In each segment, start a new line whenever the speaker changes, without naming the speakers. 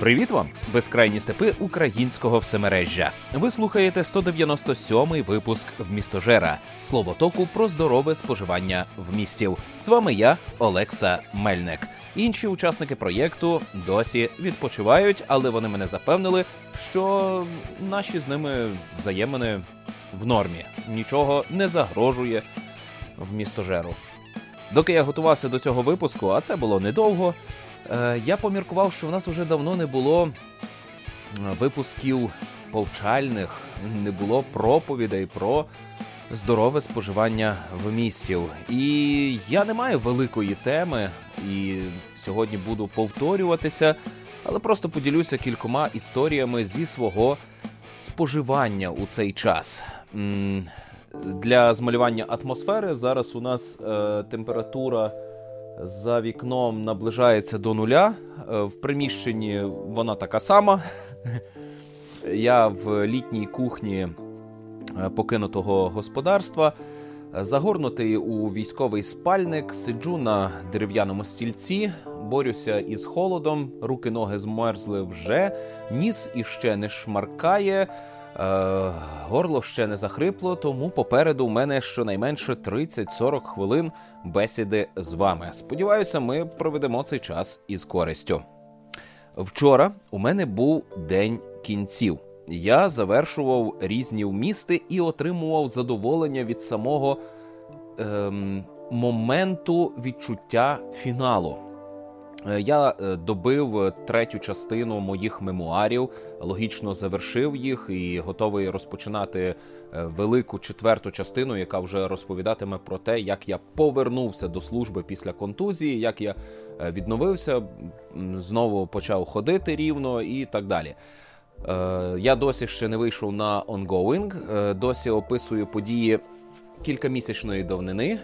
Привіт вам, безкрайні степи українського всемережжя. Ви слухаєте 197-й випуск містожера словотоку про здорове споживання в містів. З вами я, Олекса Мельник. Інші учасники проєкту досі відпочивають, але вони мене запевнили, що наші з ними взаємини в нормі. Нічого не загрожує в містожеру. Доки я готувався до цього випуску, а це було недовго. Е, я поміркував, що в нас уже давно не було випусків повчальних, не було проповідей про здорове споживання в містів. І я не маю великої теми, і сьогодні буду повторюватися, але просто поділюся кількома історіями зі свого споживання у цей час. Для змалювання атмосфери зараз у нас е, температура за вікном наближається до нуля. Е, в приміщенні вона така сама. Я в літній кухні е, покинутого господарства, загорнутий у військовий спальник, сиджу на дерев'яному стільці, борюся із холодом, руки ноги змерзли вже, ніс іще не шмаркає. Е, горло ще не захрипло, тому попереду у мене щонайменше 30-40 хвилин бесіди з вами. Сподіваюся, ми проведемо цей час із користю. Вчора у мене був день кінців. Я завершував різні вмісти і отримував задоволення від самого ем, моменту відчуття фіналу. Е, я е, добив третю частину моїх мемуарів, логічно завершив їх і готовий розпочинати е, велику четверту частину, яка вже розповідатиме про те, як я повернувся до служби після контузії, як я відновився, знову почав ходити рівно і так далі. Я досі ще не вийшов на ongoing, досі описую події кількамісячної давнини.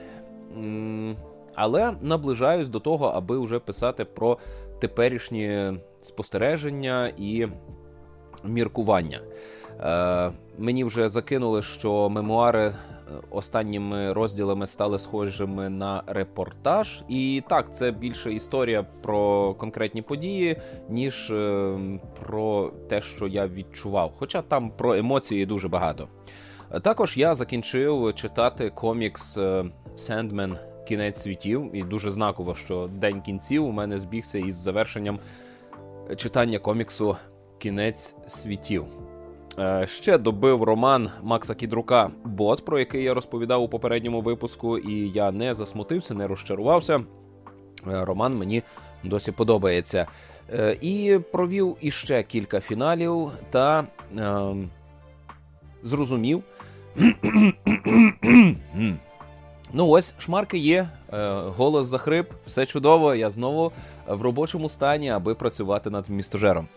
Але наближаюсь до того, аби вже писати про теперішні спостереження і міркування. Е, Мені вже закинули, що мемуари е, останніми розділами стали схожими на репортаж. І так, це більше історія про конкретні події, ніж е, про те, що я відчував. Хоча там про емоції дуже багато. Також я закінчив читати комікс Sandman кінець світів, і дуже знаково, що день кінців у мене збігся із завершенням читання коміксу Кінець світів. Е, ще добив роман Макса Кідрука Бот, про який я розповідав у попередньому випуску, і я не засмутився, не розчарувався. Е, роман мені досі подобається. Е, і провів іще кілька фіналів та е, зрозумів. Ну ось шмарки є, е, голос захрип, все чудово. Я знову в робочому стані, аби працювати над містожером.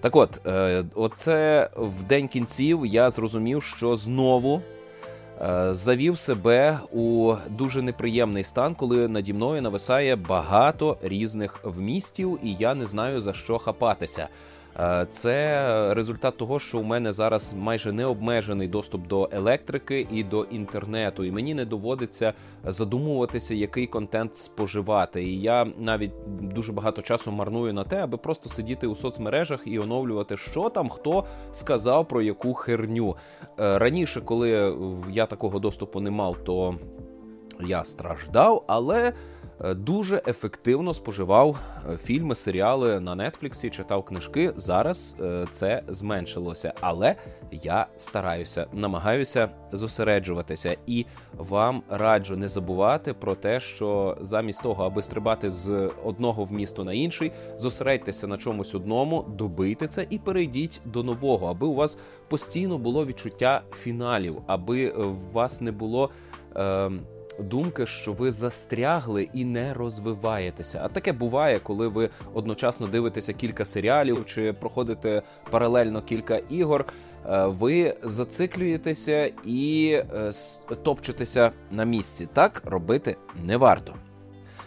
Так от, е, оце в день кінців я зрозумів, що знову е, завів себе у дуже неприємний стан, коли наді мною нависає багато різних вмістів, і я не знаю за що хапатися. Е, це результат того, що у мене зараз майже необмежений доступ до електрики і до інтернету, і мені не доводиться задумуватися, який контент споживати. І я навіть дуже багато часу марную на те, аби просто сидіти у соцмережах і оновлювати, що там хто сказав про яку херню. Е, раніше, коли я такого доступу не мав, то я страждав, але. Дуже ефективно споживав е, фільми, серіали на Нетфліксі, читав книжки. Зараз е, це зменшилося, але я стараюся, намагаюся зосереджуватися і вам раджу не забувати про те, що замість того, аби стрибати з одного вмісту на інший, зосередьтеся на чомусь одному, добийте це і перейдіть до нового, аби у вас постійно було відчуття фіналів, аби у вас не було. Е, думки, що ви застрягли і не розвиваєтеся. А таке буває, коли ви одночасно дивитеся кілька серіалів чи проходите паралельно кілька ігор. Е, ви зациклюєтеся і е, топчетеся на місці. Так робити не варто.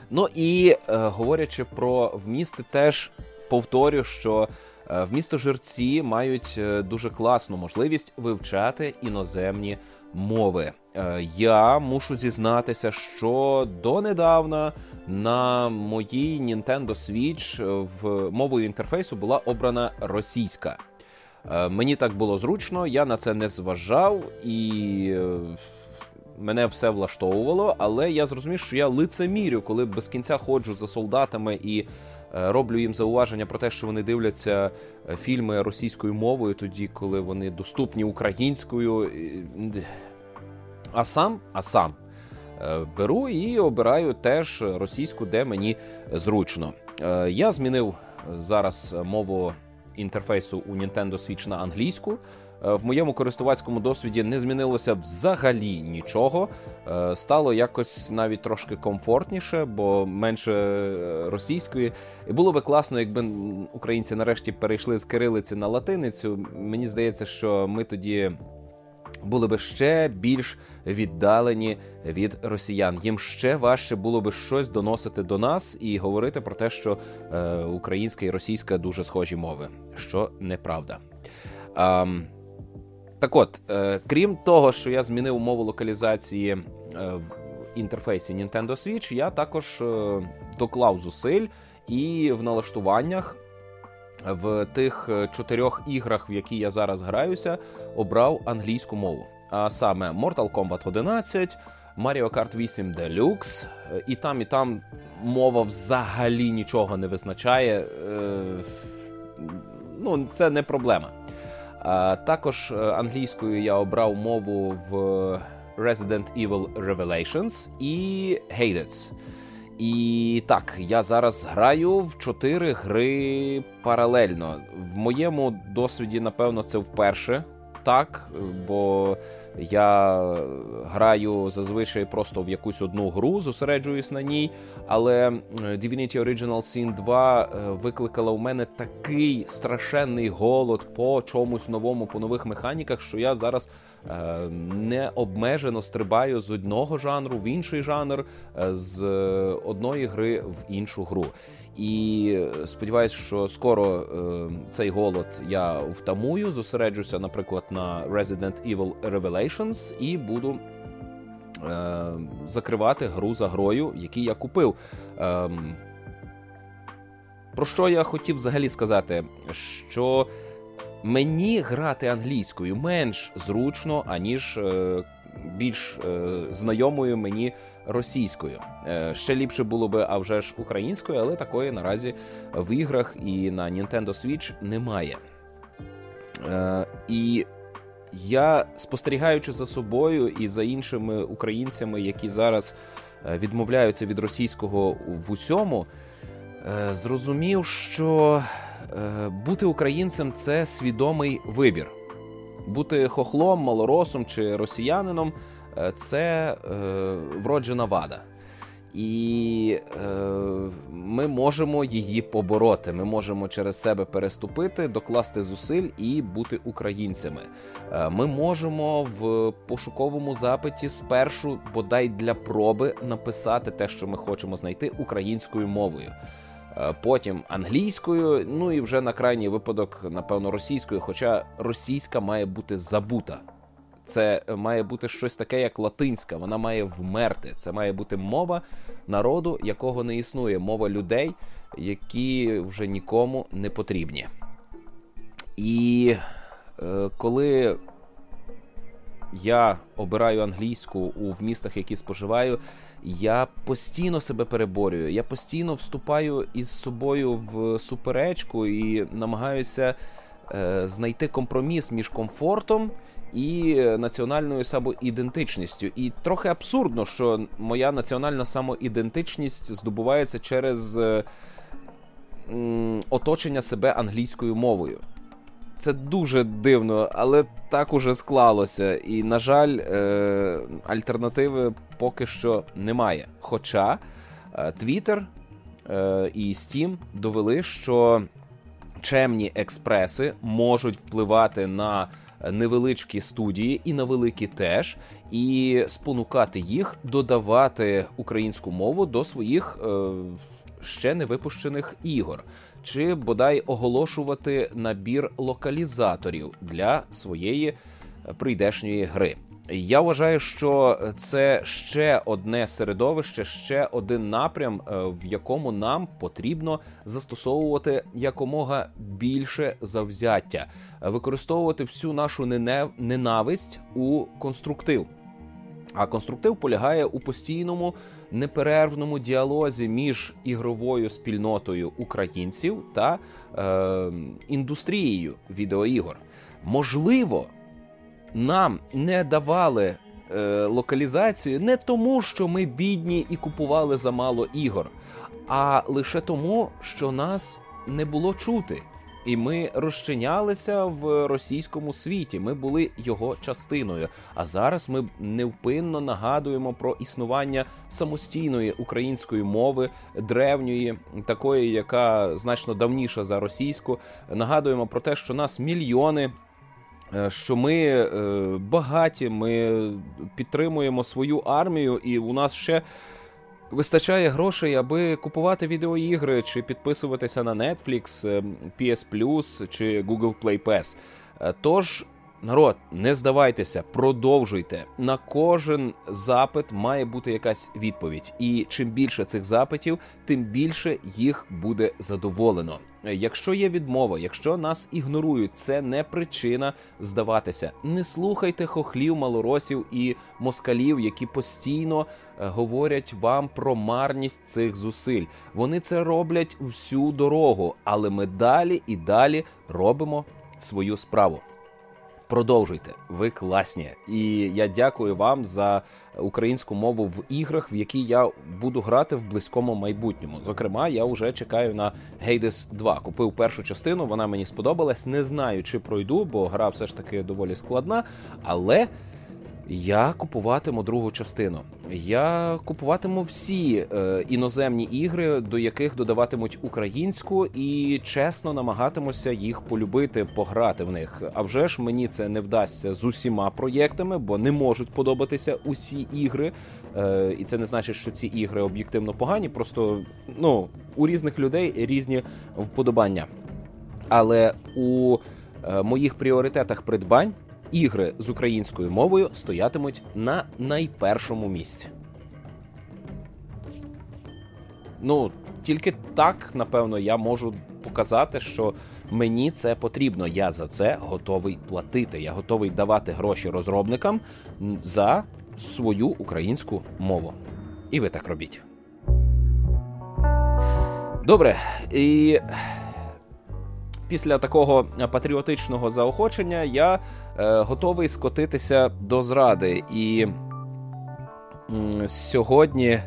Ну і е, говорячи про вмісти, теж повторю, що в місто Жерці мають дуже класну можливість вивчати іноземні мови. Я мушу зізнатися, що донедавна на моїй Nintendo Switch в мовою інтерфейсу була обрана російська. Мені так було зручно, я на це не зважав і мене все влаштовувало, але я зрозумів, що я лицемірю, коли без кінця ходжу за солдатами і е, роблю їм зауваження про те, що вони дивляться е, фільми російською мовою, тоді коли вони доступні українською. А сам, а сам е, беру і обираю теж російську, де мені зручно. Я змінив зараз мову інтерфейсу у Nintendo Switch на англійську. Е, в моєму користувацькому досвіді не змінилося взагалі нічого. Е, стало якось навіть трошки комфортніше, бо менше е, російської. І було би класно, якби українці нарешті перейшли з кирилиці на латиницю. Мені здається, що ми тоді. Були би ще більш віддалені від росіян. Їм ще важче було би щось доносити до нас і говорити про те, що е, українська і російська дуже схожі мови, що неправда. А, так от, е, крім того, що я змінив мову локалізації е, в інтерфейсі Nintendo Switch, я також е, доклав зусиль і в налаштуваннях. В тих чотирьох іграх, в які я зараз граюся, обрав англійську мову. А саме Mortal Kombat 11, Mario Kart 8 Deluxe, і там, і там мова взагалі нічого не визначає. Ну, це не проблема. Також е, англійською я обрав мову в Resident Evil Revelations і Hades. І так, я зараз граю в чотири гри паралельно. В моєму досвіді, напевно, це вперше так, бо я граю зазвичай просто в якусь одну гру, зосереджуюсь на ній. Але Divinity Original Sin 2 е, викликала у мене такий страшенний голод по чомусь новому, по нових механіках, що я зараз е, необмежено стрибаю з одного жанру в інший жанр, е, з одної гри в іншу гру. І сподіваюся, що скоро е, цей голод я втамую, зосереджуся, наприклад, на Resident Evil Revelations і буду е, закривати гру за грою, який я купив. Е, про що я хотів взагалі сказати? Що мені грати англійською менш зручно, аніж е, більш е, знайомою мені російською. Е, ще ліпше було би, а вже ж українською, але такої наразі в іграх і на Nintendo Switch немає. Е, і я спостерігаючи за собою і за іншими українцями, які зараз відмовляються від російського в усьому, зрозумів, що бути українцем це свідомий вибір. Бути хохлом, малоросом чи росіянином е, це е, вроджена вада. І е, ми можемо її побороти. Ми можемо через себе переступити, докласти зусиль і бути українцями. Е, ми можемо в пошуковому запиті спершу, бодай для проби, написати те, що ми хочемо знайти українською мовою. Е, потім англійською, ну і вже на крайній випадок, напевно, російською. Хоча російська має бути забута. Це має бути щось таке, як латинська. Вона має вмерти. Це має бути мова народу, якого не існує, мова людей, які вже нікому не потрібні. І е, коли я обираю англійську у в містах, які споживаю, я постійно себе переборюю. Я постійно вступаю із собою в суперечку і намагаюся е, знайти компроміс між комфортом і національною самоідентичністю. І трохи абсурдно, що моя національна самоідентичність здобувається через е, оточення себе англійською мовою. Це дуже дивно, але так уже склалося. І, на жаль, е, альтернативи поки що немає. Хоча е, Twitter і Steam довели, що чемні експреси можуть впливати на невеличкі студії і на великі теж, і спонукати їх додавати українську мову до своїх ще не випущених ігор, чи бодай оголошувати набір локалізаторів для своєї прийдешньої гри. Я вважаю, що це ще одне середовище, ще один напрям, е, в якому нам потрібно застосовувати якомога більше завзяття, використовувати всю нашу ненависть у конструктив. А конструктив полягає у постійному неперервному діалозі між ігровою спільнотою українців та е, індустрією відеоігор. Можливо нам не давали е, локалізацію не тому, що ми бідні і купували замало ігор, а лише тому, що нас не було чути. І ми розчинялися в російському світі. Ми були його частиною. А зараз ми невпинно нагадуємо про існування самостійної української мови, древньої, такої, яка значно давніша за російську. Нагадуємо про те, що нас мільйони що ми е, багаті, ми підтримуємо свою армію, і у нас ще вистачає грошей, аби купувати відеоігри чи підписуватися на Netflix, е, PS Plus чи Google Play Pass. Тож Народ, не здавайтеся, продовжуйте. На кожен запит має бути якась відповідь. І чим більше цих запитів, тим більше їх буде задоволено. Якщо є відмова, якщо нас ігнорують, це не причина здаватися. Не слухайте хохлів, малоросів і москалів, які постійно е, говорять вам про марність цих зусиль. Вони це роблять всю дорогу, але ми далі і далі робимо свою справу. Продовжуйте, ви класні, і я дякую вам за українську мову в іграх, в які я буду грати в близькому майбутньому. Зокрема, я вже чекаю на Hades 2. Купив першу частину, вона мені сподобалась. Не знаю, чи пройду, бо гра все ж таки доволі складна, але. Я купуватиму другу частину. Я купуватиму всі е, іноземні ігри, до яких додаватимуть українську, і чесно намагатимуся їх полюбити, пограти в них. А вже ж мені це не вдасться з усіма проєктами, бо не можуть подобатися усі ігри. Е, і це не значить, що ці ігри об'єктивно погані. Просто ну у різних людей різні вподобання. Але у е, моїх пріоритетах придбань ігри з українською мовою стоятимуть на найпершому місці. Ну, тільки так, напевно, я можу показати, що мені це потрібно. Я за це готовий платити. Я готовий давати гроші розробникам за свою українську мову. І ви так робіть. Добре. І після такого патріотичного заохочення я готовий скотитися до зради. І сьогодні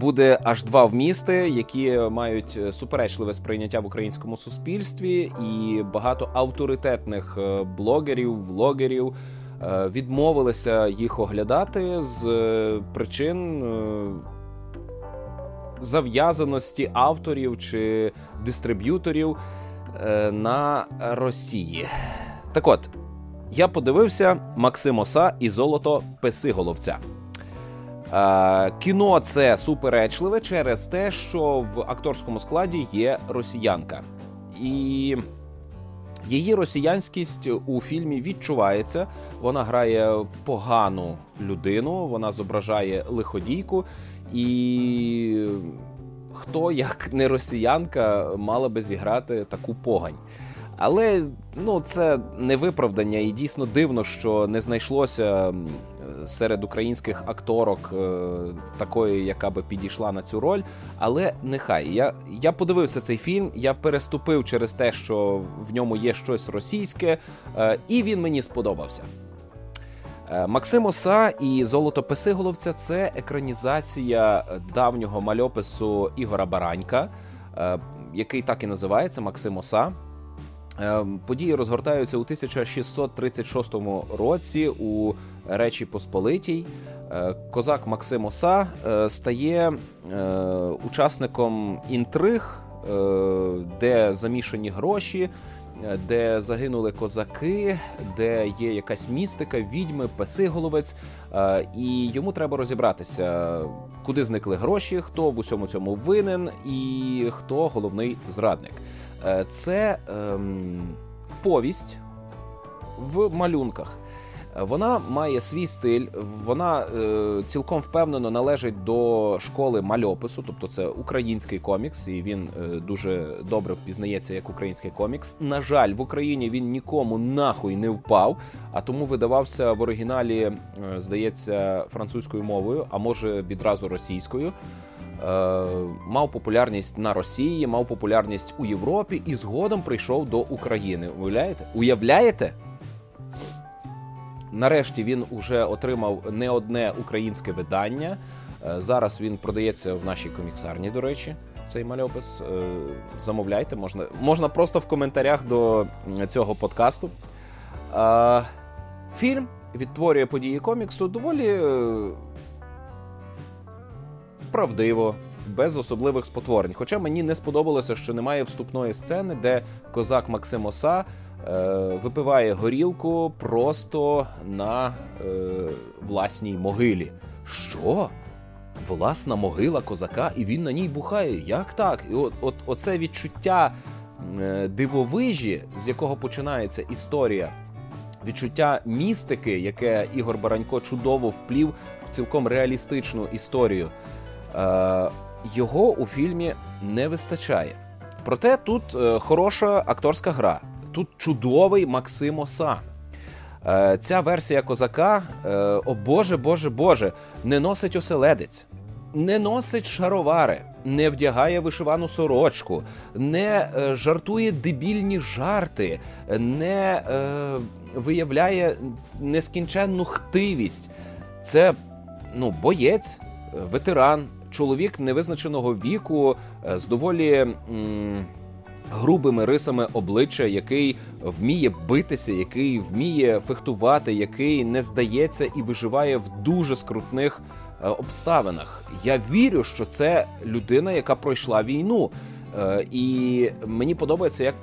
буде аж два вмісти, які мають суперечливе сприйняття в українському суспільстві, і багато авторитетних е, блогерів, влогерів. Е, відмовилися їх оглядати з е, причин зав'язаності авторів чи дистриб'юторів Е, на Росії. Так от, я подивився Максимоса і золото Песиголовця. Е, кіно це суперечливе через те, що в акторському складі є росіянка. І її росіянськість у фільмі відчувається. Вона грає погану людину, вона зображає лиходійку. І хто як не росіянка мала би зіграти таку погань. Але ну це не виправдання, і дійсно дивно, що не знайшлося серед українських акторок е, такої, яка би підійшла на цю роль. Але нехай я я подивився цей фільм, я переступив через те, що в ньому є щось російське, е, і він мені сподобався. Е, Максим Оса і Золото Песиголовця це екранізація давнього мальопису Ігора Баранька, який так і називається Максим Оса. Е, події розгортаються у 1636 році у Речі Посполитій. Козак Максим Оса стає учасником інтриг, де замішані гроші де загинули козаки, де є якась містика, відьми, песиголовець, і йому треба розібратися, куди зникли гроші, хто в усьому цьому винен і хто головний зрадник. Це ем, повість в малюнках. Вона має свій стиль, вона е, цілком впевнено належить до школи мальопису, тобто це український комікс, і він е, дуже добре впізнається як український комікс. На жаль, в Україні він нікому нахуй не впав, а тому видавався в оригіналі, е, здається, французькою мовою, а може відразу російською. Е, мав популярність на Росії, мав популярність у Європі і згодом прийшов до України. Уявляєте? Уявляєте? Нарешті він уже отримав не одне українське видання. Е, зараз він продається в нашій коміксарні. До речі, цей мальопис. Е, замовляйте, можна можна просто в коментарях до цього подкасту. Фільм відтворює події коміксу доволі правдиво, без особливих спотворень. Хоча мені не сподобалося, що немає вступної сцени, де козак Максим Оса Е, випиває горілку просто на е, власній могилі. Що? Власна могила козака, і він на ній бухає. Як так? І от, от Оце відчуття е, дивовижі, з якого починається історія, відчуття містики, яке Ігор Баранько чудово вплів в цілком реалістичну історію. Е, Його у фільмі не вистачає. Проте тут е, хороша акторська гра. Тут чудовий Максим Оса. Е, ця версія козака, е, о Боже, Боже, Боже, не носить оселедець, не носить шаровари, не вдягає вишивану сорочку, не е, жартує дебільні жарти, не виявляє нескінченну хтивість. Це ну, боєць, ветеран, чоловік невизначеного віку з доволі. Грубими рисами обличчя, який вміє битися, який вміє фехтувати, який не здається і виживає в дуже скрутних е, обставинах. Я вірю, що це людина, яка пройшла війну. Е, і мені подобається, як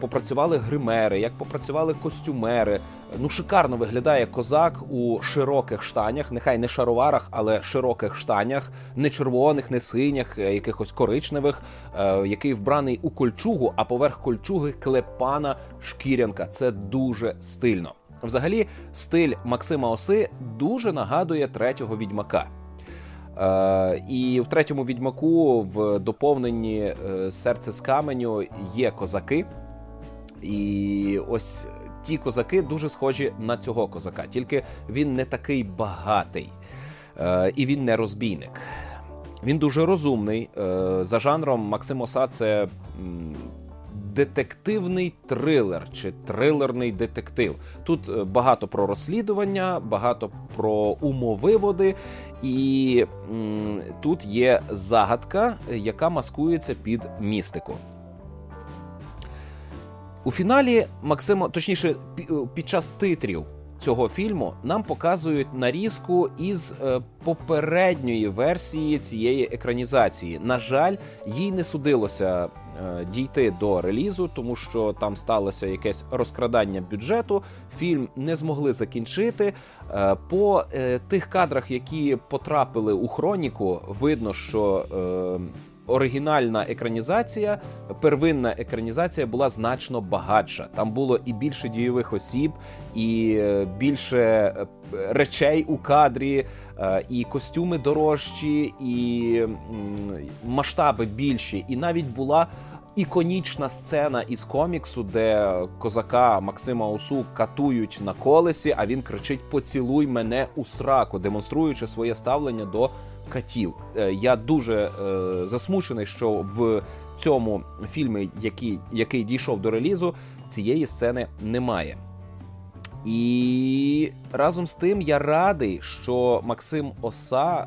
попрацювали гримери, як попрацювали костюмери. Ну, шикарно виглядає козак у широких штанях, нехай не шароварах, але широких штанях, не червоних, не синях, е, якихось коричневих, е, який вбраний у кольчугу, а поверх кольчуги клепана шкірянка. Це дуже стильно. Взагалі, стиль Максима Оси дуже нагадує третього відьмака. Е, і в третьому відьмаку в доповненні е, серце з каменю є козаки. І ось ті козаки дуже схожі на цього козака, тільки він не такий багатий е, і він не розбійник. Він дуже розумний. За жанром Максим Оса це детективний трилер чи трилерний детектив. Тут багато про розслідування, багато про умовиводи, і м, тут є загадка, яка маскується під містику. У фіналі Максимо, точніше, під час титрів цього фільму нам показують нарізку із е, попередньої версії цієї екранізації. На жаль, їй не судилося Е, дійти до релізу, тому що там сталося якесь розкрадання бюджету. Фільм не змогли закінчити. Е, по тих кадрах, які потрапили у хроніку, видно, що оригінальна екранізація, первинна екранізація була значно багатша. Там було і більше дійових осіб, і більше речей у кадрі, і костюми дорожчі, і масштаби більші. І навіть була іконічна сцена із коміксу, де козака Максима Осу катують на колесі, а він кричить Поцілуй мене у сраку, демонструючи своє ставлення до катів. Е, я дуже е, засмучений, що в цьому фільмі, який, який дійшов до релізу, цієї сцени немає. І разом з тим я радий, що Максим Оса, е,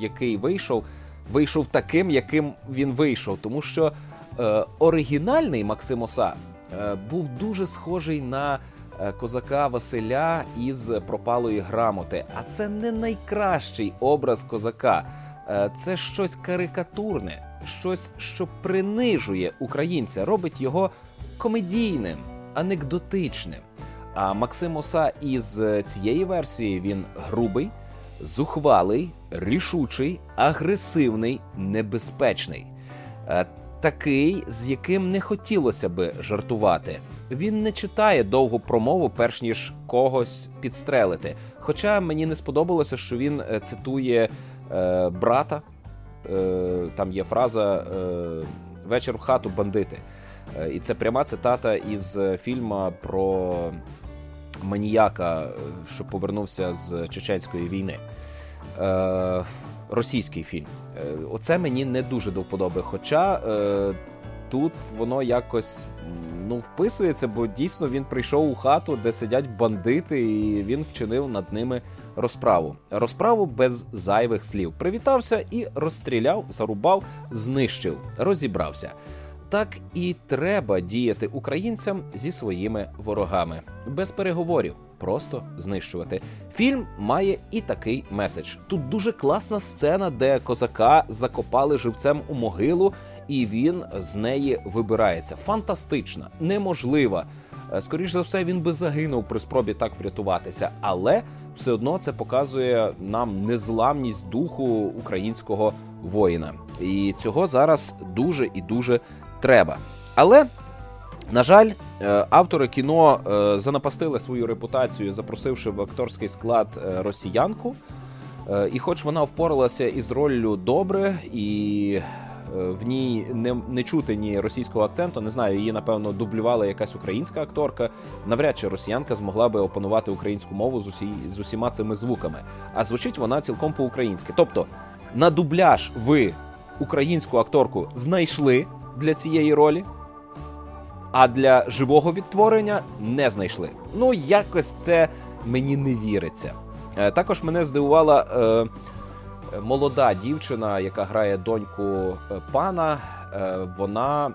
який вийшов, вийшов таким, яким він вийшов, тому що е, оригінальний Максим Оса е, був дуже схожий на козака Василя із пропалої грамоти. А це не найкращий образ козака, е, це щось карикатурне, щось, що принижує українця, робить його комедійним. анекдотичним. А Максим Оса із цієї версії він грубий, зухвалий, рішучий, агресивний, небезпечний. Е, такий, з яким не хотілося би жартувати. Він не читає довгу промову, перш ніж когось підстрелити. Хоча мені не сподобалося, що він е, цитує е, брата. Е, Там є фраза е, Вечір в хату бандити. Е, і це пряма цитата із фільму про маніяка, е, що повернувся з чеченської війни. Е, Російський фільм. Е, оце мені не дуже до вподоби. Хоча е, тут воно якось ну, вписується, бо дійсно він прийшов у хату, де сидять бандити, і він вчинив над ними розправу. Розправу без зайвих слів. Привітався і розстріляв, зарубав, знищив, розібрався. Так і треба діяти українцям зі своїми ворогами без переговорів, просто знищувати. Фільм має і такий меседж. Тут дуже класна сцена, де козака закопали живцем у могилу, і він з неї вибирається. Фантастична, неможлива. Е, Скоріше за все, він би загинув при спробі так врятуватися, але все одно це показує нам незламність духу українського воїна. І цього зараз дуже і дуже треба. Але, на жаль, е, автори кіно е, занапастили свою репутацію, запросивши в акторський склад росіянку. І, хоч вона впоралася із роллю добре, і в ній не не чути ні російського акценту, не знаю, її напевно дублювала якась українська акторка. Навряд чи росіянка змогла би опанувати українську мову з усі з усіма цими звуками. А звучить вона цілком по-українськи. Тобто на дубляж ви українську акторку знайшли для цієї ролі, а для живого відтворення не знайшли. Ну, якось це мені не віриться. Е, також мене здивувала е, молода дівчина, яка грає доньку е, пана. Е, вона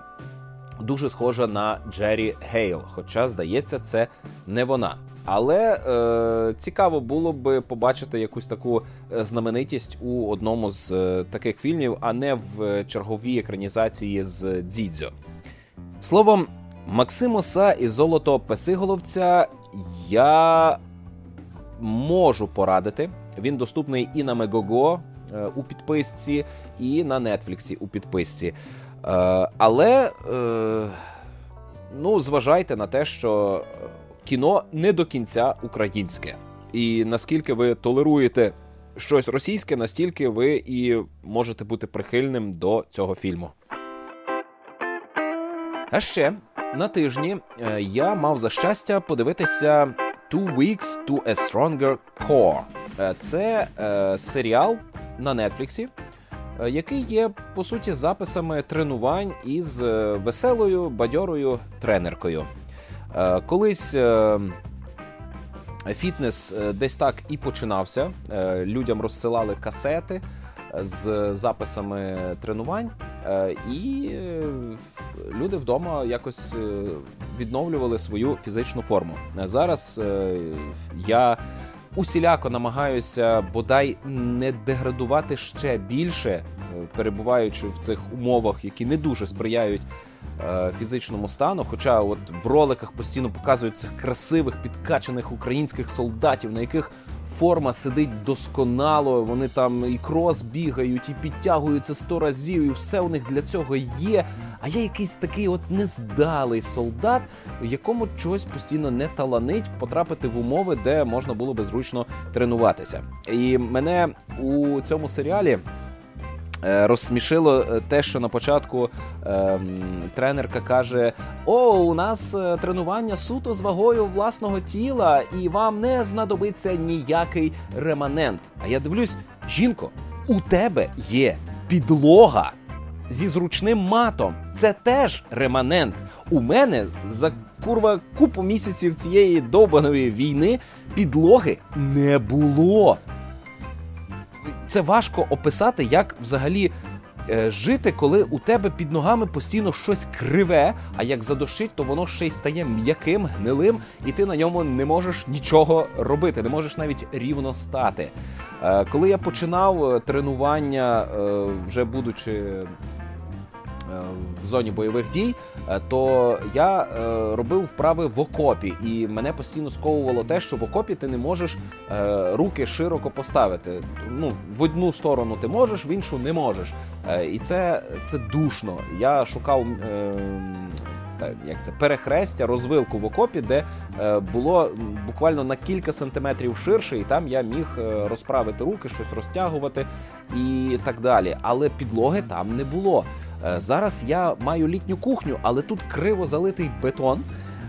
дуже схожа на Джері Гейл, хоча, здається, це не вона. Але е, цікаво було б побачити якусь таку е, знаменитість у одному з е, таких фільмів, а не в черговій екранізації з Дзідзьо. Словом, Максимуса і Золото Песиголовця я можу порадити. Він доступний і на Мегого е, у підписці, і на Нетфліксі у підписці. Е, але е, ну, зважайте на те, що кіно не до кінця українське. І наскільки ви толеруєте щось російське, настільки ви і можете бути прихильним до цього фільму. А ще на тижні я мав за щастя подивитися «Two Weeks to a Stronger Core». Е, це е, серіал на Нетфліксі, е, який є по суті записами тренувань із веселою бадьорою тренеркою. Е, колись е, фітнес е, десь так і починався. Людям розсилали касети з записами тренувань, і люди вдома якось відновлювали свою фізичну форму. Зараз я усіляко намагаюся бодай не деградувати ще більше, перебуваючи в цих умовах, які не дуже сприяють Е, фізичному стану. Хоча, от в роликах постійно показують цих красивих підкачаних українських солдатів, на яких форма сидить досконало. Вони там і крос бігають, і підтягуються сто разів, і все у них для цього є. А я якийсь такий от нездалий солдат, якому чогось постійно не таланить потрапити в умови, де можна було би зручно тренуватися. І мене у цьому серіалі. Е, розсмішило е, те, що на початку е, тренерка каже: О, у нас е, тренування суто з вагою власного тіла, і вам не знадобиться ніякий реманент. А я дивлюсь, жінко, у тебе є підлога зі зручним матом. Це теж реманент. У мене за курва купу місяців цієї довбаної війни підлоги не було це важко описати, як взагалі е, жити, коли у тебе під ногами постійно щось криве, а як задушить, то воно ще й стає м'яким, гнилим, і ти на ньому не можеш нічого робити, не можеш навіть рівно стати. Е, коли я починав е, тренування, вже будучи в зоні бойових дій, е, то я робив вправи в окопі, і мене постійно сковувало те, що в окопі ти не можеш руки широко поставити. Ну, в одну сторону ти можеш, в іншу не можеш. І це це душно. Я шукав як це перехрестя, розвилку в окопі, де е, було буквально на кілька сантиметрів ширше, і там я міг е, розправити руки, щось розтягувати і так далі. Але підлоги там не було. Е, зараз я маю літню кухню, але тут криво залитий бетон,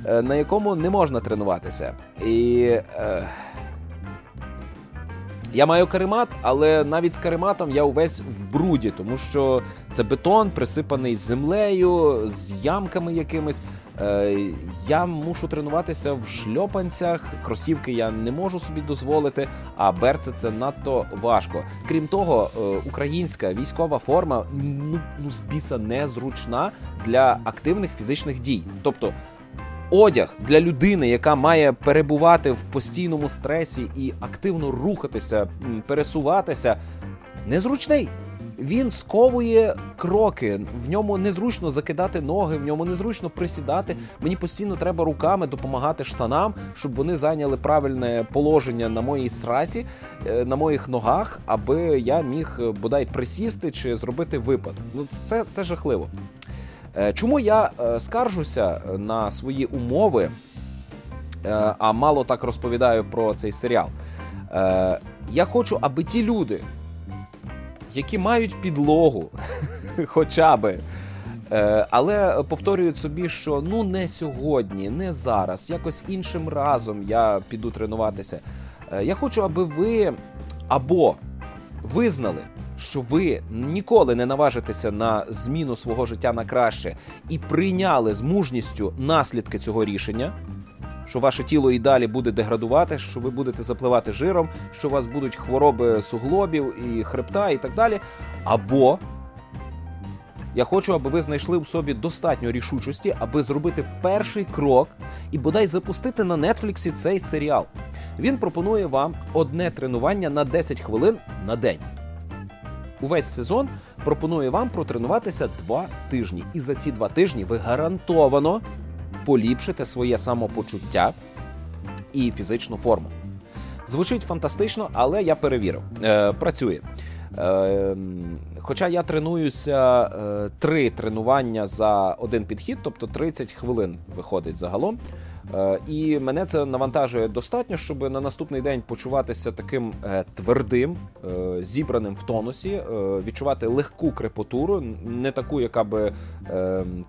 на якому не можна тренуватися. І я маю каремат, але навіть з карематом я увесь в бруді, тому що це бетон, присипаний землею, з ямками якимись. Е, я мушу тренуватися в шльопанцях, кросівки я не можу собі дозволити, а берце це надто важко. Крім того, е, українська військова форма ну, ну з біса незручна для активних фізичних дій. Тобто одяг для людини, яка має перебувати в постійному стресі і активно рухатися, пересуватися, незручний. Він сковує кроки, в ньому незручно закидати ноги, в ньому незручно присідати. Мені постійно треба руками допомагати штанам, щоб вони зайняли правильне положення на моїй сраці, е, на моїх ногах, аби я міг е, бодай присісти чи зробити випад. Ну це, це жахливо. Е, чому я е, скаржуся е, на свої умови, а мало так розповідаю про цей серіал? Я хочу, аби ті люди, які мають підлогу, хоча би, але повторюють собі, що ну не сьогодні, не зараз, якось іншим разом я піду тренуватися. Я хочу, аби ви або визнали що ви ніколи не наважитеся на зміну свого життя на краще і прийняли з мужністю наслідки цього рішення. Що ваше тіло і далі буде деградувати, що ви будете запливати жиром, що у вас будуть хвороби суглобів і хребта, і так далі. Або я хочу, аби ви знайшли в собі достатньо рішучості, аби зробити перший крок і бодай запустити на нетфліксі цей серіал. Він пропонує вам одне тренування на 10 хвилин на день увесь сезон пропонує вам протренуватися два тижні. І за ці два тижні ви гарантовано поліпшите своє самопочуття і фізичну форму. Звучить фантастично, але я перевірив. Е, Працює. Е, Хоча я тренуюся е, три тренування за один підхід, тобто 30 хвилин виходить загалом. Е, і мене це навантажує достатньо, щоб на наступний день почуватися таким е, твердим, е, зібраним в тонусі, відчувати легку крепотуру, не таку, яка би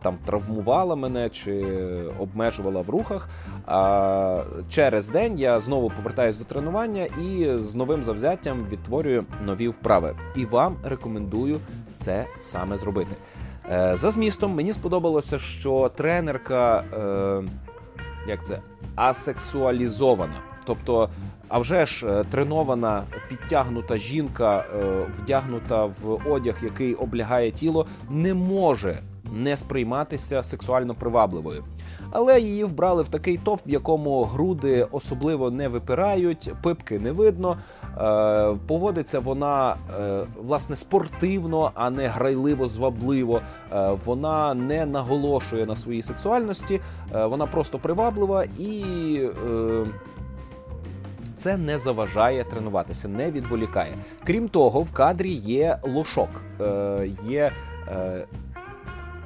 там травмувала мене чи обмежувала в рухах. А через день я знову повертаюся до тренування і з новим завзяттям відтворюю нові вправи. І вам рекомендую це саме зробити. За змістом мені сподобалося, що тренерка як це асексуалізована. Тобто, а вже ж е, тренована підтягнута жінка, е, вдягнута в одяг, який облягає тіло, не може не сприйматися сексуально привабливою. Але її вбрали в такий топ, в якому груди особливо не випирають, пипки не видно. Е, поводиться вона е, власне спортивно, а не грайливо звабливо. Е, вона не наголошує на своїй сексуальності, вона просто приваблива і. Це не заважає тренуватися, не відволікає. Крім того, в кадрі є лошок, є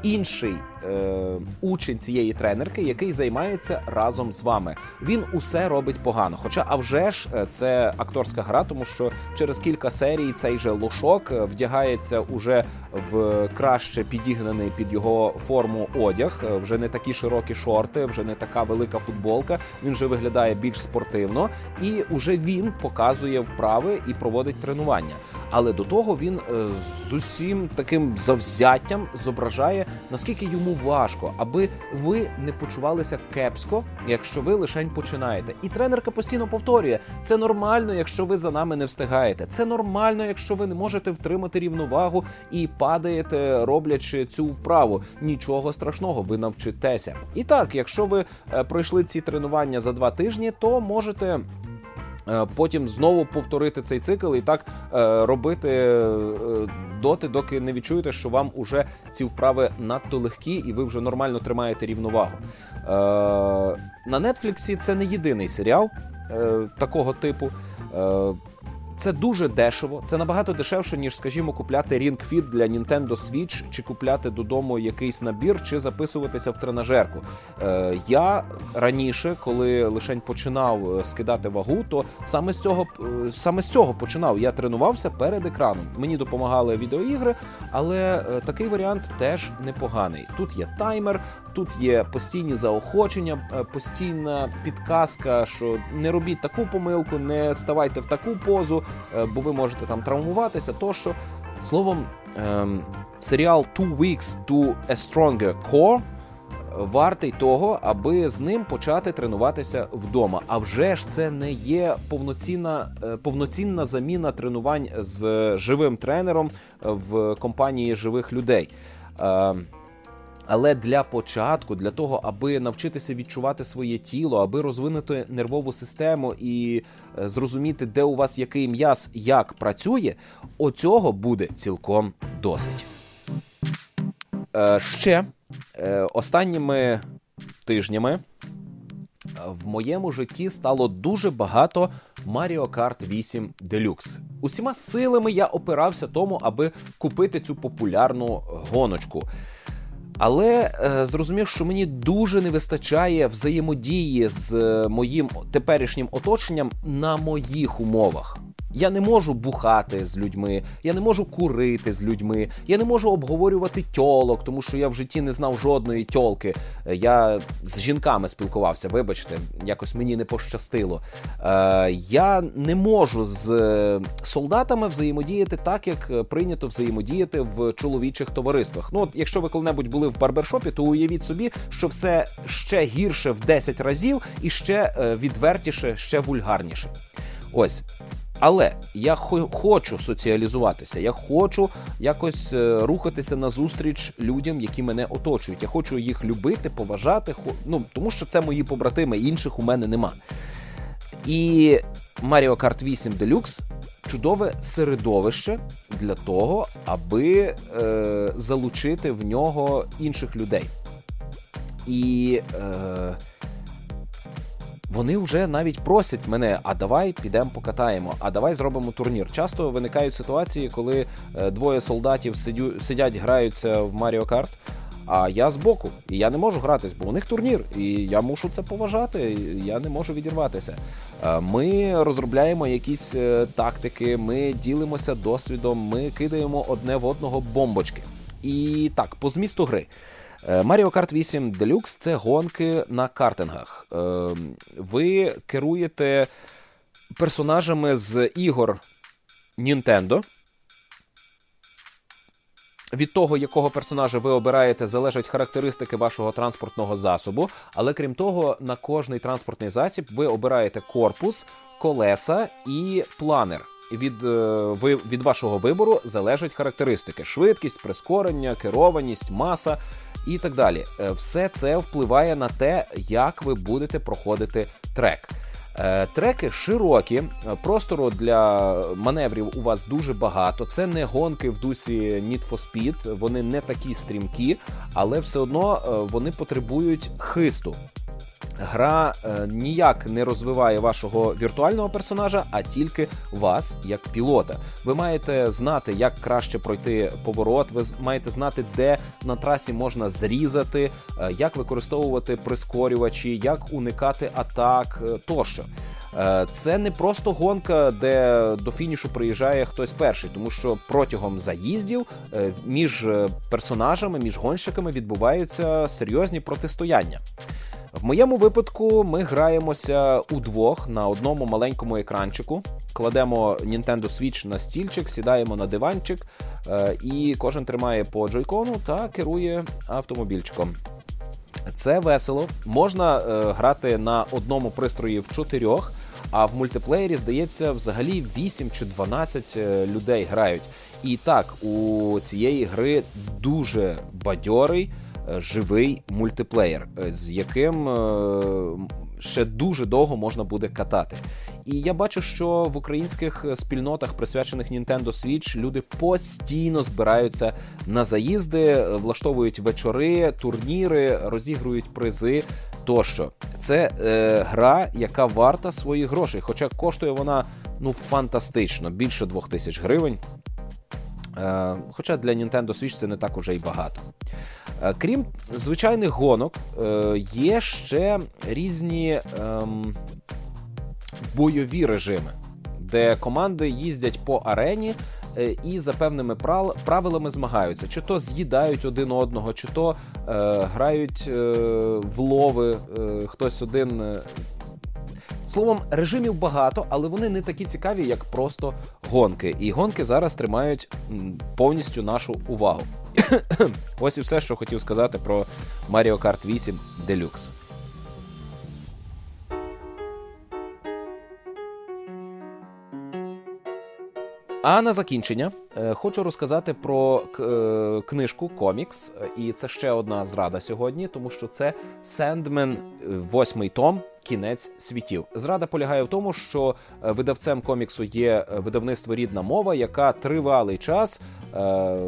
інший е, учень цієї тренерки, який займається разом з вами. Він усе робить погано. Хоча, а вже ж, е, це акторська гра, тому що через кілька серій цей же лошок е, вдягається уже в краще підігнаний під його форму одяг. Вже не такі широкі шорти, вже не така велика футболка. Він вже виглядає більш спортивно, і уже він показує вправи і проводить тренування. Але до того він з усім таким завзяттям зображає наскільки йому важко, аби ви не почувалися кепсько, якщо ви лишень починаєте. І тренерка постійно повторює: це нормально, якщо ви за нами не встигаєте. Це нормально, якщо ви не можете втримати рівновагу і падаєте, роблячи цю вправу. Нічого страшного, ви навчитеся. І так, якщо ви е, пройшли ці тренування за два тижні, то можете потім знову повторити цей цикл і так е, робити е, доти, доки не відчуєте, що вам уже ці вправи надто легкі, і ви вже нормально тримаєте рівновагу. На Нетфліксі це не єдиний серіал такого типу. Це дуже дешево. Це набагато дешевше, ніж, скажімо, купляти Ring Fit для Nintendo Switch, чи купляти додому якийсь набір, чи записуватися в тренажерку. Е, Я раніше, коли лишень починав е, скидати вагу, то саме з цього е, саме з цього починав. Я тренувався перед екраном. Мені допомагали відеоігри, але е, такий варіант теж непоганий. Тут є таймер, тут є постійні заохочення, постійна підказка, що не робіть таку помилку, не ставайте в таку позу. Е, бо ви можете там травмуватися. Тощо словом, ем, серіал Two Weeks to a Stronger Core вартий того, аби з ним почати тренуватися вдома. А вже ж це не є повноцінна е, повноцінна заміна тренувань з живим тренером в компанії живих людей. Але для початку, для того, аби навчитися відчувати своє тіло, аби розвинути нервову систему і е, зрозуміти, де у вас який м'яз як працює, оцього буде цілком досить. Е, ще е, останніми тижнями в моєму житті стало дуже багато Mario Kart 8 Deluxe. Усіма силами я опирався тому, аби купити цю популярну гоночку. Але е, зрозумів, що мені дуже не вистачає взаємодії з е, моїм теперішнім оточенням на моїх умовах. Я не можу бухати з людьми, я не можу курити з людьми, я не можу обговорювати тьолок, тому що я в житті не знав жодної тьолки. Я з жінками спілкувався, вибачте, якось мені не пощастило. Е, Я не можу з е, солдатами взаємодіяти так, як прийнято взаємодіяти в чоловічих товариствах. Ну, от якщо ви коли-небудь були в барбершопі, то уявіть собі, що все ще гірше в 10 разів і ще е, відвертіше, ще вульгарніше. Ось але я хочу соціалізуватися, я хочу якось е, рухатися назустріч людям, які мене оточують. Я хочу їх любити, поважати, ну тому що це мої побратими, інших у мене нема. І Mario Kart 8 Deluxe чудове середовище для того, аби е, залучити в нього інших людей. І е, вони вже навіть просять мене, а давай підемо покатаємо, а давай зробимо турнір. Часто виникають ситуації, коли е, двоє солдатів сидять, граються в Маріо Карт. А я збоку, і я не можу гратись, бо у них турнір, і я мушу це поважати. Я не можу відірватися. Е, ми розробляємо якісь е, тактики, ми ділимося досвідом, ми кидаємо одне в одного бомбочки. І так, по змісту гри. Mario Kart 8 Deluxe – це гонки на картингах. Е, ви керуєте персонажами з ігор Nintendo. Від того, якого персонажа ви обираєте, залежать характеристики вашого транспортного засобу. Але крім того, на кожний транспортний засіб ви обираєте корпус, колеса і планер. Від е, від вашого вибору залежать характеристики: швидкість, прискорення, керованість, маса і так далі. Е, все це впливає на те, як ви будете проходити трек. Е, треки широкі, простору для маневрів у вас дуже багато. Це не гонки в дусі Need for Speed, вони не такі стрімкі, але все одно вони потребують хисту. Гра е, ніяк не розвиває вашого віртуального персонажа, а тільки вас як пілота. Ви маєте знати, як краще пройти поворот. Ви маєте знати, де на трасі можна зрізати, е, як використовувати прискорювачі, як уникати атак е, тощо. Е, це не просто гонка, де до фінішу приїжджає хтось перший, тому що протягом заїздів е, між персонажами, між гонщиками відбуваються серйозні протистояння. В моєму випадку ми граємося удвох на одному маленькому екранчику, кладемо Nintendo Switch на стільчик, сідаємо на диванчик, е, і кожен тримає по джойкону та керує автомобільчиком. Це весело. Можна е, грати на одному пристрої в чотирьох, а в мультиплеєрі, здається, взагалі 8 чи 12 е, людей грають. І так, у цієї гри дуже бадьорий живий мультиплеєр, е, з яким е, ще дуже довго можна буде катати. І я бачу, що в українських спільнотах, присвячених Nintendo Switch, люди постійно збираються на заїзди, влаштовують вечори, турніри, розігрують призи. Тощо, це е, гра, яка варта своїх грошей. Хоча коштує вона ну фантастично, більше двох тисяч гривень. Е, Хоча для Nintendo Switch це не так уже й багато. Е, крім звичайних гонок, е, є ще різні ем, бойові режими, де команди їздять по арені. Е, і за певними правилами змагаються, чи то з'їдають один одного, чи то е, грають е, в лови, е, хтось один. Словом, режимів багато, але вони не такі цікаві, як просто гонки. І гонки зараз тримають повністю нашу увагу. Ось і все, що хотів сказати про Mario Kart 8 Deluxe. А на закінчення е, хочу розказати про е, книжку комікс, і це ще одна зрада сьогодні, тому що це Сендмен, восьмий том. Кінець світів. Зрада полягає в тому, що е, видавцем коміксу є видавництво рідна мова, яка тривалий час е,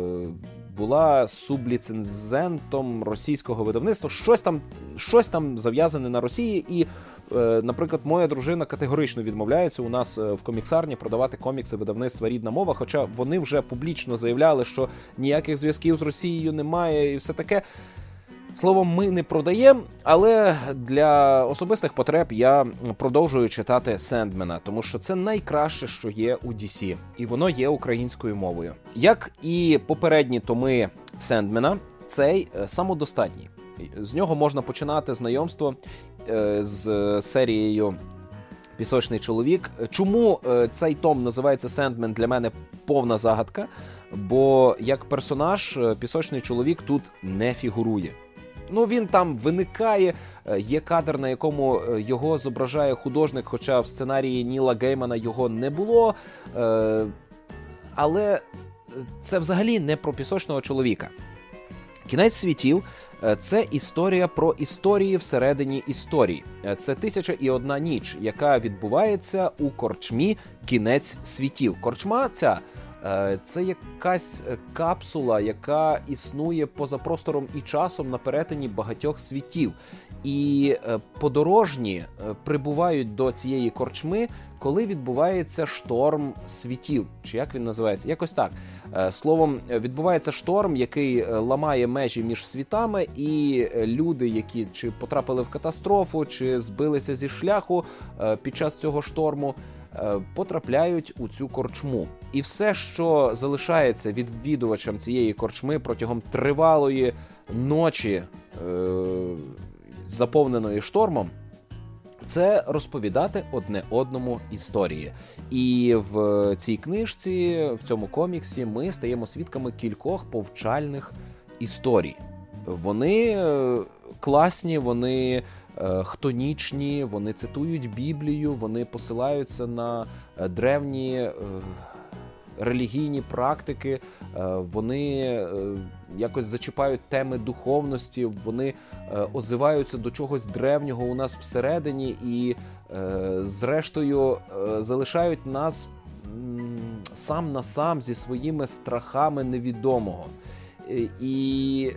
була субліцензентом російського видавництва. Щось там щось там зав'язане на Росії, і Е, наприклад, моя дружина категорично відмовляється у нас е, в коміксарні продавати комікси видавництва рідна мова. Хоча вони вже публічно заявляли, що ніяких зв'язків з Росією немає, і все таке. Словом, ми не продаємо, але для особистих потреб я продовжую читати Сендмена, тому що це найкраще, що є у DC, і воно є українською мовою. Як і попередні томи Сендмена, цей е, самодостатній. З нього можна починати знайомство Е, з серією Пісочний чоловік. Чому е, цей том називається Сендмен для мене повна загадка? Бо як персонаж, е, пісочний чоловік тут не фігурує. Ну він там виникає. Є кадр, на якому його зображає художник, хоча в сценарії Ніла Геймана його не було. Але це взагалі не про пісочного чоловіка. Кінець світів Е, це історія про історії всередині історії. Е, це тисяча і одна ніч, яка відбувається у корчмі кінець світів. Корчма ця. Е, це якась капсула, яка існує поза простором і часом на перетині багатьох світів. І подорожні прибувають до цієї корчми, коли відбувається шторм світів, чи як він називається? Якось так. Е, словом, відбувається шторм, який е, ламає межі між світами, і е, люди, які чи потрапили в катастрофу, чи збилися зі шляху під час цього шторму. Потрапляють у цю корчму, і все, що залишається відвідувачам цієї корчми протягом тривалої ночі, заповненої штормом, це розповідати одне одному історії. І в цій книжці, в цьому коміксі, ми стаємо свідками кількох повчальних історій. Вони е, класні, вони е, хтонічні, вони цитують Біблію, вони посилаються на е, древні релігійні практики, е, вони е, якось зачіпають теми духовності, вони е, озиваються до чогось древнього у нас всередині і, зрештою, залишають нас сам на сам зі своїми страхами невідомого. І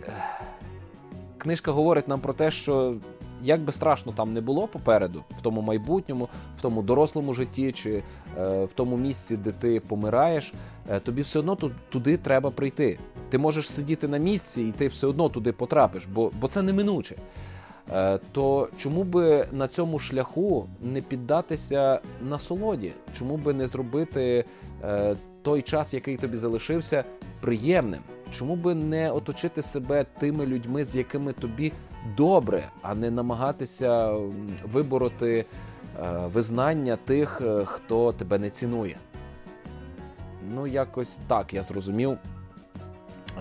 книжка говорить нам про те, що як би страшно там не було попереду, в тому майбутньому, в тому дорослому житті, чи е, в тому місці, де ти помираєш, е, тобі все одно туди треба прийти. Ти можеш сидіти на місці, і ти все одно туди потрапиш, бо, бо це неминуче. Е, то чому би на цьому шляху не піддатися насолоді? Чому би не зробити той час, який тобі залишився, приємним? Чому би не оточити себе тими людьми, з якими тобі добре, а не намагатися вибороти е, визнання тих, е, хто тебе не цінує? Ну, якось так я зрозумів.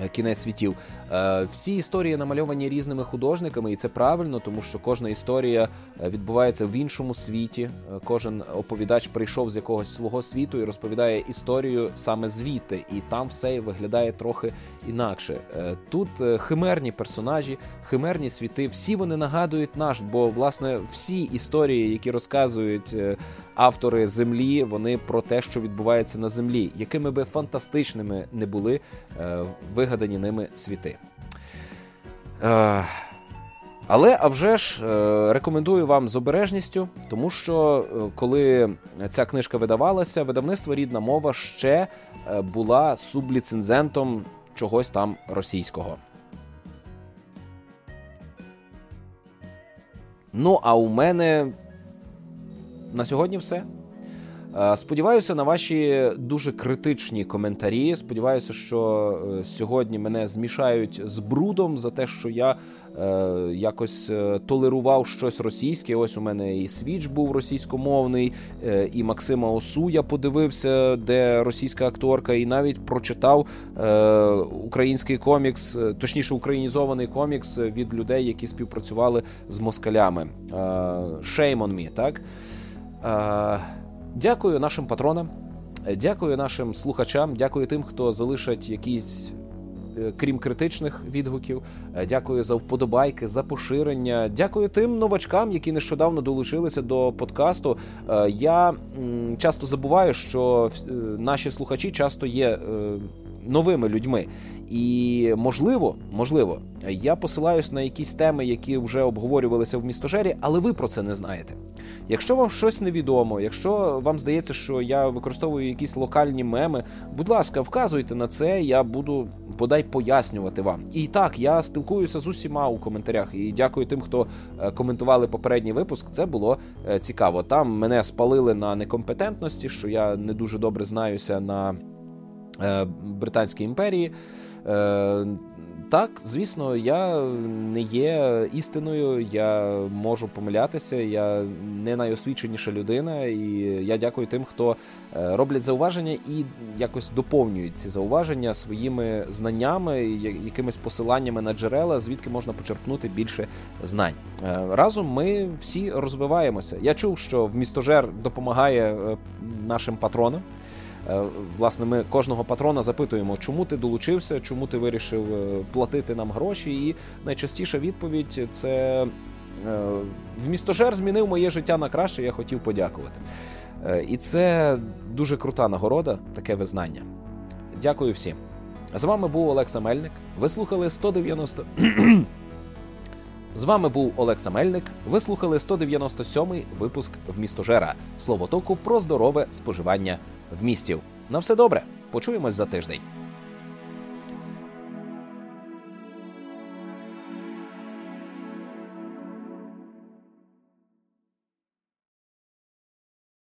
Е, кінець світів. Е, всі історії намальовані різними художниками, і це правильно, тому що кожна історія е, відбувається в іншому світі. Е, кожен оповідач прийшов з якогось свого світу і розповідає історію саме звідти, і там все виглядає трохи інакше. Тут химерні персонажі, химерні світи. Всі вони нагадують наш, бо власне всі історії, які розказують автори землі, вони про те, що відбувається на землі, якими би фантастичними не були вигадані ними світи. Е, але а вже ж е, рекомендую вам з обережністю, тому що е, коли ця книжка видавалася, видавництво рідна мова ще була субліцензентом чогось там російського. Ну, а у мене на сьогодні все. Е, сподіваюся на ваші дуже критичні коментарі. Сподіваюся, що е, сьогодні мене змішають з брудом за те, що я е, якось толерував щось російське. Ось у мене і свіч був російськомовний, і Максима Осу я подивився, де російська акторка, і навіть прочитав український комікс, точніше, українізований комікс від людей, які співпрацювали з москалями. Shame on me, так. Дякую нашим патронам, дякую нашим слухачам, дякую тим, хто залишать якісь. Е, крім критичних відгуків, е, дякую за вподобайки, за поширення. Дякую тим новачкам, які нещодавно долучилися до подкасту. Е, я часто забуваю, що наші слухачі часто є новими людьми, і можливо, можливо, я посилаюсь на якісь теми, які вже обговорювалися в містожері, але ви про це не знаєте. Якщо вам щось невідомо, якщо вам здається, що я використовую якісь локальні меми, будь ласка, вказуйте на це, я буду бодай пояснювати вам. І так, я спілкуюся з усіма у коментарях. І дякую тим, хто е, коментували попередній випуск. Це було е, цікаво. Там мене спалили на некомпетентності, що я не дуже добре знаюся на Британській імперії. Так, звісно, я не є істиною, я можу помилятися, я не найосвіченіша людина, і я дякую тим, хто е, роблять зауваження і якось доповнюють ці зауваження своїми знаннями, якимись посиланнями на джерела, звідки можна почерпнути більше знань. Е, разом ми всі розвиваємося. Я чув, що в містожер допомагає е, нашим патронам. Е, власне, ми кожного патрона запитуємо, чому ти долучився, чому ти вирішив е, платити нам гроші. І найчастіша відповідь це е, в містожер змінив моє життя на краще. Я хотів подякувати. І це дуже крута нагорода, таке визнання. Дякую всім. З вами був Олекса Мельник. Ви слухали 190. З вами був Олекса Мельник. Ви слухали 197-й випуск в містожера словотоку про здорове споживання в містів. На все добре. Почуємось за тиждень.